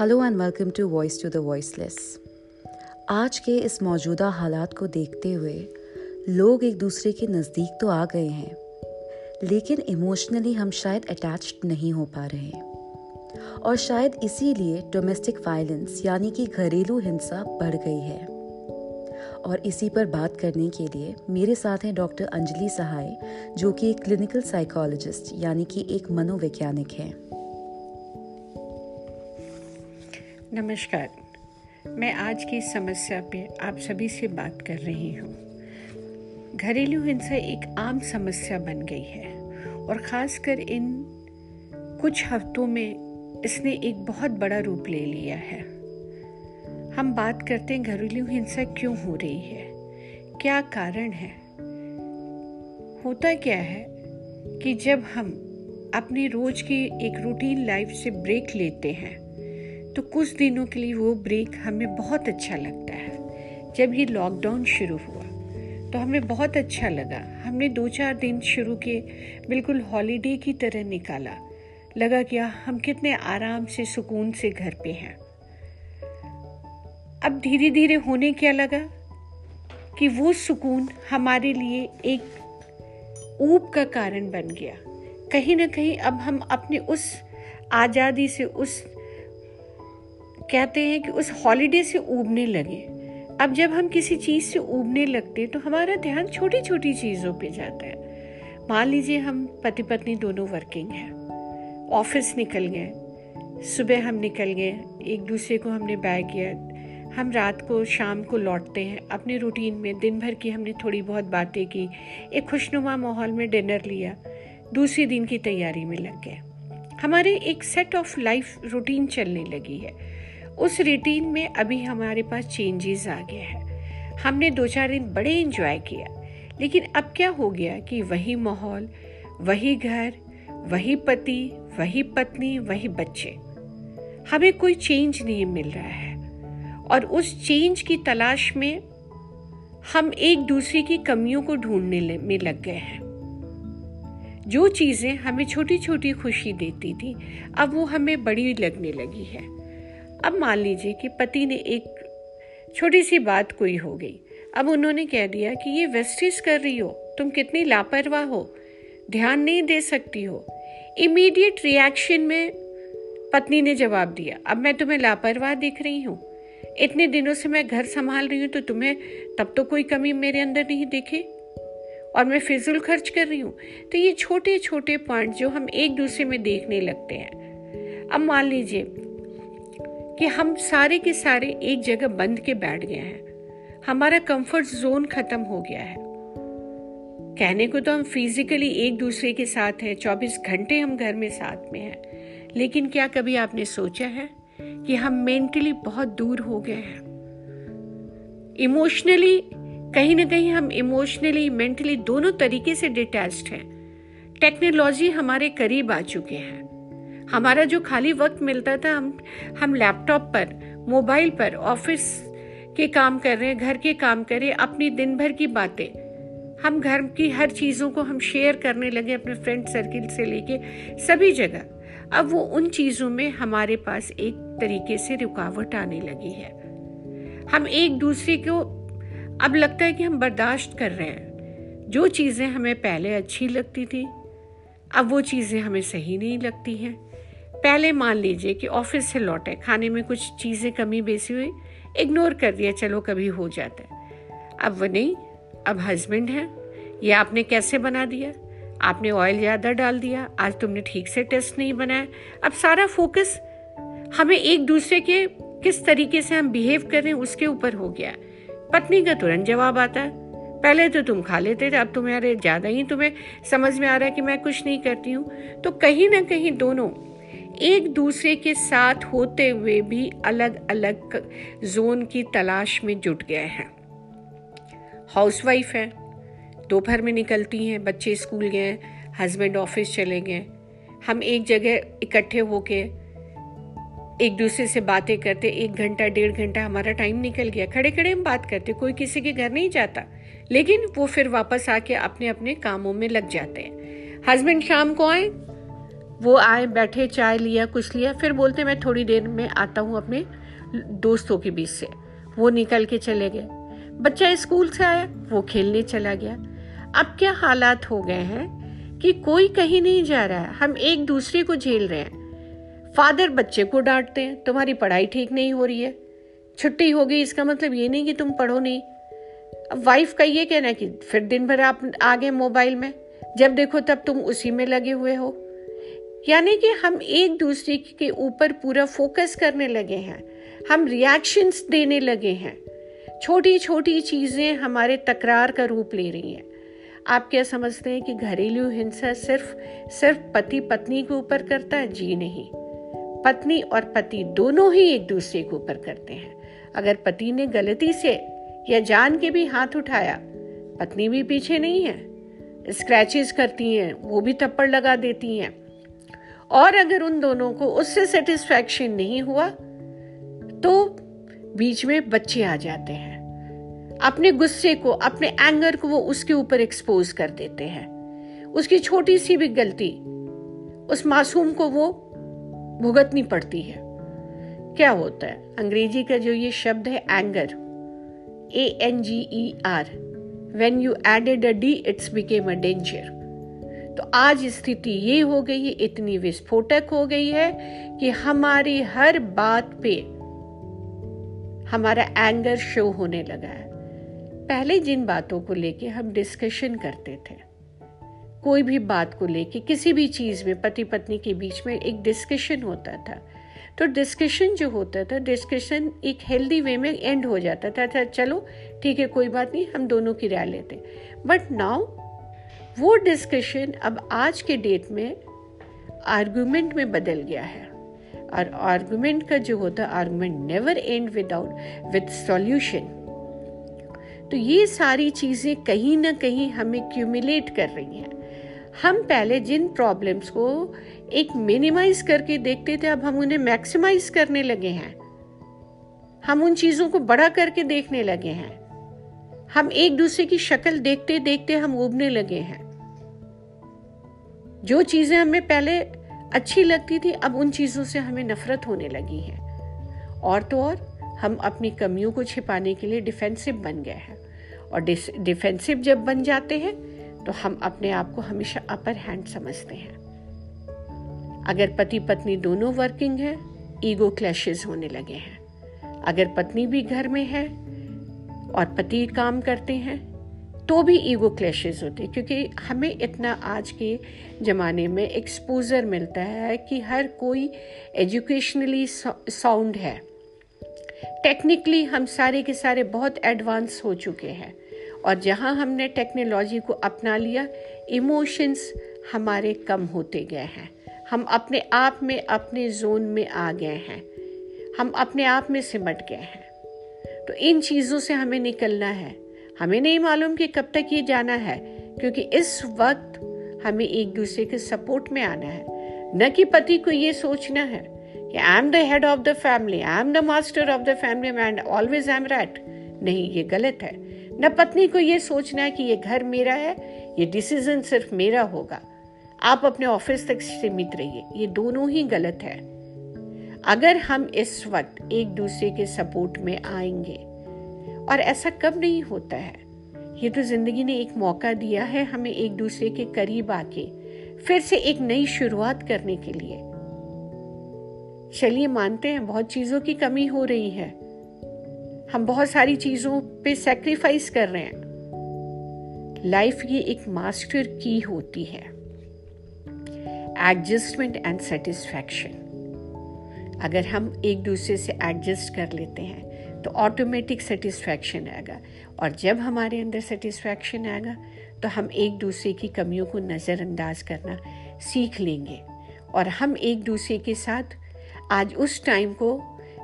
Hello and welcome to voice to the voiceless आज के इस मौजूदा हालात को देखते हुए लोग एक दूसरे के नज़दीक तो आ गए हैं, लेकिन इमोशनली हम शायद अटैच्ड नहीं हो पा रहे और शायद इसीलिए डोमेस्टिक वायलेंस यानी कि घरेलू हिंसा बढ़ गई है। और इसी पर बात करने के लिए मेरे साथ हैं डॉक्टर अंजलि सहाय, जो कि एक क्लिनिकल साइकोलॉजिस्ट यानी कि एक मनोवैज्ञानिक हैं। नमस्कार। मैं आज की समस्या पे आप सभी से बात कर रही हूँ। घरेलू हिंसा एक आम समस्या बन गई है और ख़ासकर इन कुछ हफ्तों में इसने एक बहुत बड़ा रूप ले लिया है। हम बात करते हैं घरेलू हिंसा क्यों हो रही है? क्या कारण है? होता क्या है कि जब हम अपनी रोज की एक रूटीन लाइफ से ब्रेक लेते हैं तो कुछ दिनों के लिए वो ब्रेक हमें बहुत अच्छा लगता है। जब ये लॉकडाउन शुरू हुआ तो हमें बहुत अच्छा लगा। हमने दो चार दिन शुरू के बिल्कुल हॉलीडे की तरह निकाला। लगा क्या हम कितने आराम से, सुकून से घर पे हैं। अब धीरे धीरे होने क्या लगा? कि वो सुकून हमारे लिए एक ऊब का कारण बन गया। कहीं ना कहीं अब हम अपने उस आज़ादी से, उस कहते हैं कि उस हॉलीडे से ऊबने लगे। अब जब हम किसी चीज़ से ऊबने लगते तो हमारा ध्यान छोटी छोटी चीज़ों पे जाता है। मान लीजिए हम पति पत्नी दोनों वर्किंग हैं। ऑफ़िस निकल गए। सुबह हम निकल गए। एक दूसरे को हमने बाय किया। हम रात को, शाम को लौटते हैं। अपने रूटीन में दिन भर की हमने थोड़ी बहुत बातें की। एक खुशनुमा माहौल में डिनर लिया। दूसरे दिन की तैयारी में लग गए। हमारे एक सेट ऑफ़ लाइफ रूटीन चलने लगी है। उस रूटीन में अभी हमारे पास चेंजेस आ गया है। हमने दो चार दिन बड़े इंजॉय किया, लेकिन अब क्या हो गया कि वही माहौल, वही घर, वही पति, वही पत्नी, वही बच्चे। हमें कोई चेंज नहीं मिल रहा है। और उस चेंज की तलाश में हम एक दूसरे की कमियों को ढूँढने में लग गए हैं। जो चीज़ें हमें छोटी छोटी खुशी देती थी, अब वो हमें बड़ी लगने लगी है। अब मान लीजिए कि पति ने एक छोटी सी बात कोई हो गई। अब उन्होंने कह दिया कि ये वेस्टिज कर रही हो, तुम कितनी लापरवाह हो, ध्यान नहीं दे सकती हो। इमीडिएट रिएक्शन में पत्नी ने जवाब दिया, अब मैं तुम्हें लापरवाह दिख रही हूँ। इतने दिनों से मैं घर संभाल रही हूँ तो तुम्हें तब तो कोई कमी मेरे अंदर नहीं दिखे और मैं फिजूल खर्च कर रही हूँ। तो ये छोटे छोटे पॉइंट जो हम एक दूसरे में देखने लगते हैं। अब मान लीजिए कि हम सारे के सारे एक जगह बंद के बैठ गए हैं। हमारा कंफर्ट जोन खत्म हो गया है। कहने को तो हम फिजिकली एक दूसरे के साथ हैं, चौबीस घंटे हम घर में साथ में हैं। लेकिन क्या कभी आपने सोचा है कि हम मेंटली बहुत दूर हो गए हैं? इमोशनली कहीं ना कहीं हम इमोशनली मेंटली दोनों तरीके से डिटैच्ड हैं। टेक्नोलॉजी हमारे करीब आ चुके हैं। हमारा जो खाली वक्त मिलता था, हम हम लैपटॉप पर, मोबाइल पर, ऑफ़िस के काम कर रहे हैं, घर के काम कर रहे अपनी दिन भर की बातें। हम घर की हर चीज़ों को हम शेयर करने लगे अपने फ्रेंड सर्किल से लेके सभी जगह। अब वो उन चीज़ों में हमारे पास एक तरीके से रुकावट आने लगी है। हम एक दूसरे को, अब लगता है कि हम बर्दाश्त कर रहे हैं। जो चीज़ें हमें पहले अच्छी लगती थी, अब वो चीज़ें हमें सही नहीं लगती हैं। पहले मान लीजिए कि ऑफ़िस से लौटे, खाने में कुछ चीज़ें कमी बेसी हुई, इग्नोर कर दिया, चलो कभी हो जाता है। अब वो नहीं, अब हस्बैंड है, ये आपने कैसे बना दिया? आपने ऑयल ज़्यादा डाल दिया, आज तुमने ठीक से टेस्ट नहीं बनाया। अब सारा फोकस हमें एक दूसरे के किस तरीके से हम बिहेव कर रहे हैं, उसके ऊपर हो गया पत्नी का तुरंत जवाब आता है, पहले तो तुम खा लेते थे, अब तुम्हारे ज़्यादा ही तुम्हें समझ में आ रहा है कि मैं कुछ नहीं करती हूँ। तो कहीं ना कहीं दोनों एक दूसरे के साथ होते हुए भी अलग अलग जोन की तलाश में जुट गए हैं। हाउसवाइफ है, दोपहर में निकलती हैं, बच्चे स्कूल गए हस्बैंड ऑफ़िस चले गए हम एक जगह इकट्ठे होके एक दूसरे से बातें करते, एक घंटा, डेढ़ घंटा हमारा टाइम निकल गया। खड़े खड़े हम बात करते, कोई किसी के घर नहीं जाता। लेकिन वो फिर वापस आके अपने अपने कामों में लग जाते हैं। हस्बैंड शाम को आए वो आए, बैठे, चाय लिया, कुछ लिया, फिर बोलते, मैं थोड़ी देर में आता हूँ अपने दोस्तों के बीच से। वो निकल के चले गए। बच्चा स्कूल से आया, वो खेलने चला गया। अब क्या हालात हो गए हैं कि कोई कहीं नहीं जा रहा है? हम एक दूसरे को झेल रहे हैं। फादर बच्चे को डांटते हैं, तुम्हारी पढ़ाई ठीक नहीं हो रही है। छुट्टी हो गई, इसका मतलब ये नहीं कि तुम पढ़ो नहीं। अब वाइफ का ये कहना कि फिर दिन भर आप आ गए मोबाइल में, जब देखो तब तुम उसी में लगे हुए हो। यानी कि हम एक दूसरे के ऊपर पूरा फोकस करने लगे हैं, हम रिएक्शंस देने लगे हैं। छोटी छोटी चीज़ें हमारे तकरार का रूप ले रही हैं। आप क्या समझते हैं कि घरेलू हिंसा सिर्फ़ सिर्फ़ पति पत्नी के ऊपर करता है? जी नहीं। पत्नी और पति दोनों ही एक दूसरे के ऊपर करते हैं। अगर पति ने गलती से या जान के भी हाथ उठाया, पत्नी भी पीछे नहीं है। स्क्रैचेस करती हैं, वो भी थप्पड़ लगा देती हैं। और अगर उन दोनों को उससे सेटिस्फैक्शन नहीं हुआ तो बीच में बच्चे आ जाते हैं। अपने गुस्से को, अपने एंगर को वो उसके ऊपर एक्सपोज कर देते हैं। उसकी छोटी सी भी गलती, उस मासूम को वो भुगतनी पड़ती है। क्या होता है? अंग्रेज़ी का जो ये शब्द है anger A N G E R when you added a D it's became a danger तो आज स्थिति ये हो गई है, इतनी विस्फोटक हो गई है कि हमारी हर बात पे हमारा एंगर शो होने लगा है। पहले जिन बातों को लेके हम डिस्कशन करते थे, कोई भी बात को लेके, किसी भी चीज़ में पति पत्नी के बीच में एक डिस्कशन होता था। तो डिस्कशन जो होता था डिस्कशन एक हेल्दी वे में एंड हो जाता था चलो, ठीक है, कोई बात नहीं, हम दोनों की राय लेते। बट नाउ वो डिस्कशन अब आज के डेट में आर्गुमेंट में बदल गया है। और आर्गुमेंट का जो होता है argument never end without with solution तो ये सारी चीज़ें कहीं ना कहीं हमें क्यूमुलेट कर रही हैं। हम पहले जिन प्रॉब्लम्स को एक मिनिमाइज करके देखते थे, अब हम उन्हें मैक्सिमाइज करने लगे हैं। हम उन चीज़ों को बड़ा करके देखने लगे हैं। हम एक दूसरे की शक्ल देखते देखते हम उबने लगे हैं। जो चीज़ें हमें पहले अच्छी लगती थी, अब उन चीज़ों से हमें नफरत होने लगी है। और तो और, हम अपनी कमियों को छिपाने के लिए डिफेंसिव बन गए हैं। और डिफेंसिव जब बन जाते हैं तो हम अपने आप को हमेशा अपर हैंड समझते हैं। अगर पति पत्नी दोनों वर्किंग है ईगो क्लैशेस होने लगे हैं। अगर पत्नी भी घर में है और पति काम करते हैं तो भी ईगो क्लैशेस होते हैं, क्योंकि हमें इतना आज के ज़माने में एक्सपोजर मिलता है कि हर कोई एजुकेशनली साउंड है। टेक्निकली हम सारे के सारे बहुत एडवांस हो चुके हैं, और जहाँ हमने टेक्नोलॉजी को अपना लिया इमोशंस हमारे कम होते गए हैं। हम अपने आप में अपने जोन में आ गए हैं। हम अपने आप में सिमट गए हैं। तो इन चीज़ों से हमें निकलना है। हमें नहीं मालूम कि कब तक ये जाना है, क्योंकि इस वक्त हमें एक दूसरे के सपोर्ट में आना है। न कि पति को ये सोचना है कि I am the head of the family I am the master of the family man always I am right नहीं, ये गलत है। न पत्नी को ये सोचना है कि ये घर मेरा है, ये डिसीज़न सिर्फ़ मेरा होगा। आप अपने ऑफ़िस तक सीमित रहिए, ये दोनों ही गलत है। अगर हम इस वक्त एक दूसरे के सपोर्ट में आएँगे और ऐसा कब नहीं होता है? ये तो ज़िंदगी ने एक मौका दिया है हमें एक दूसरे के करीब आके, फिर से एक नई शुरुआत करने के लिए। चलिए, मानते हैं बहुत चीज़ों की कमी हो रही है। हम बहुत सारी चीज़ों पे सेक्रीफाइस कर रहे हैं। लाइफ ये एक मास्टर की होती है। एडजस्टमेंट एंड सेटिस्फैक्शन अगर हम एक दूसरे से एडजस्ट कर लेते हैं तो ऑटोमेटिक सेटिस्फैक्शन आएगा। और जब हमारे अंदर सेटिस्फैक्शन आएगा तो हम एक दूसरे की कमियों को नज़रअंदाज करना सीख लेंगे। और हम एक दूसरे के साथ आज उस टाइम को,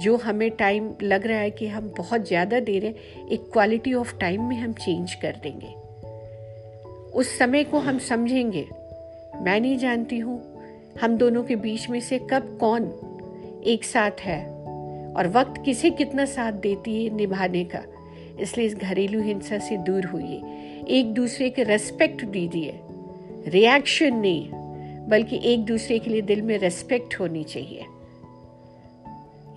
जो हमें टाइम लग रहा है कि हम बहुत ज़्यादा दे रहे हैं, एक क्वालिटी ऑफ़ टाइम में हम चेंज कर देंगे। उस समय को हम समझेंगे, मैं नहीं जानती हूँ, हम दोनों के बीच में से कब कौन एक साथ है? और वक्त किसे कितना साथ देती है निभाने का। इसलिए इस घरेलू हिंसा से दूर हुई एक दूसरे के रेस्पेक्ट दीजिए। रिएक्शन नहीं, बल्कि एक दूसरे के लिए दिल में रेस्पेक्ट होनी चाहिए।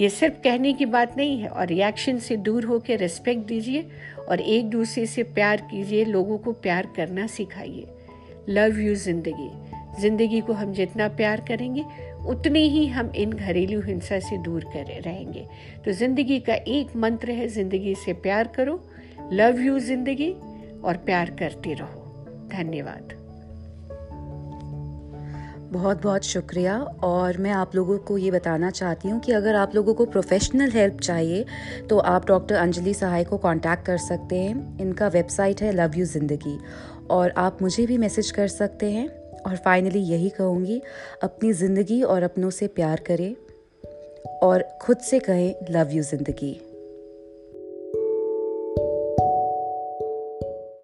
ये सिर्फ़ कहने की बात नहीं है, और रिएक्शन से दूर होकर रेस्पेक्ट दीजिए, और एक दूसरे से प्यार कीजिए, लोगों को प्यार करना सिखाइए। लव यू ज़िंदगी। ज़िंदगी को हम जितना प्यार करेंगे, उतनी ही हम इन घरेलू हिंसा से दूर कर, रहेंगे। तो ज़िंदगी का एक मंत्र है, ज़िंदगी से प्यार करो, लव यू ज़िंदगी, और प्यार करते रहो। धन्यवाद। बहुत बहुत शुक्रिया, और मैं आप लोगों को ये बताना चाहती हूँ कि अगर आप लोगों को प्रोफेशनल हेल्प चाहिए तो आप डॉक्टर अंजलि सहाय को कांटेक्ट कर सकते हैं। इनका वेबसाइट है लव यू ज़िंदगी, और आप मुझे भी मैसेज कर सकते हैं। और फाइनली यही कहूँगी, अपनी ज़िंदगी और अपनों से प्यार करें और खुद से कहें लव यू ज़िंदगी।